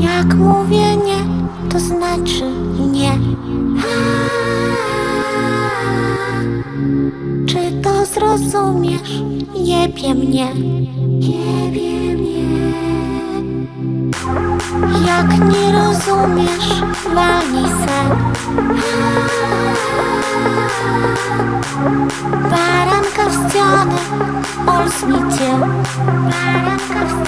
Jak mówię nie, to znaczy nie. Czy to zrozumiesz? Jebie mnie. Mnie. Jak nie rozumiesz, walnij se. Baranka w ścianę, olsmicie. Baranka w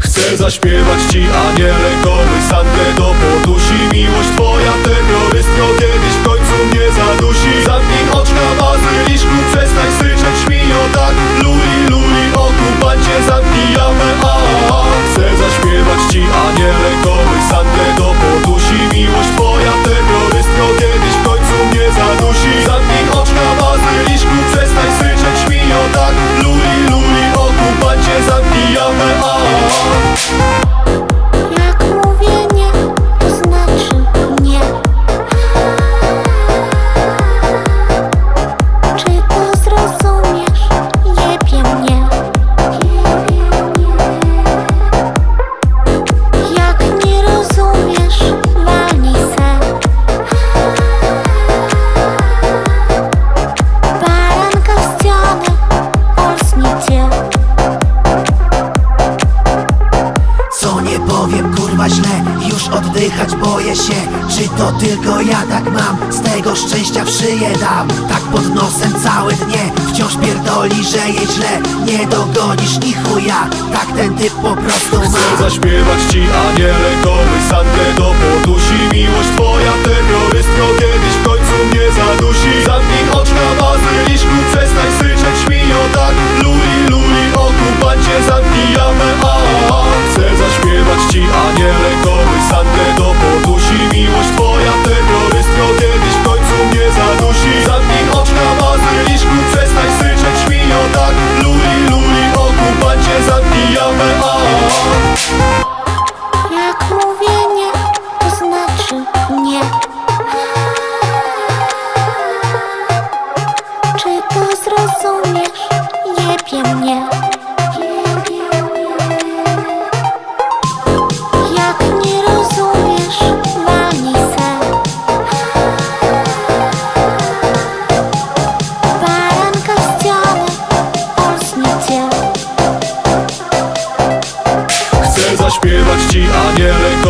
Chcę zaśpiewać ci aniele kołysantę do podusi Miłość twoja amor powiem kurwa źle Już oddychać boję się. Czy to tylko ja tak mam? Z tego szczęścia w szyję dam. Tak pod nosem całe dnie Wciąż pierdoli, że je źle Nie dogonisz ni chuja. Tak ten typ po prostu Chcę ma zaśpiewać ci aniele kołysantę do podusi. Miłość twoja terrorystko zaśpiewać ci aniele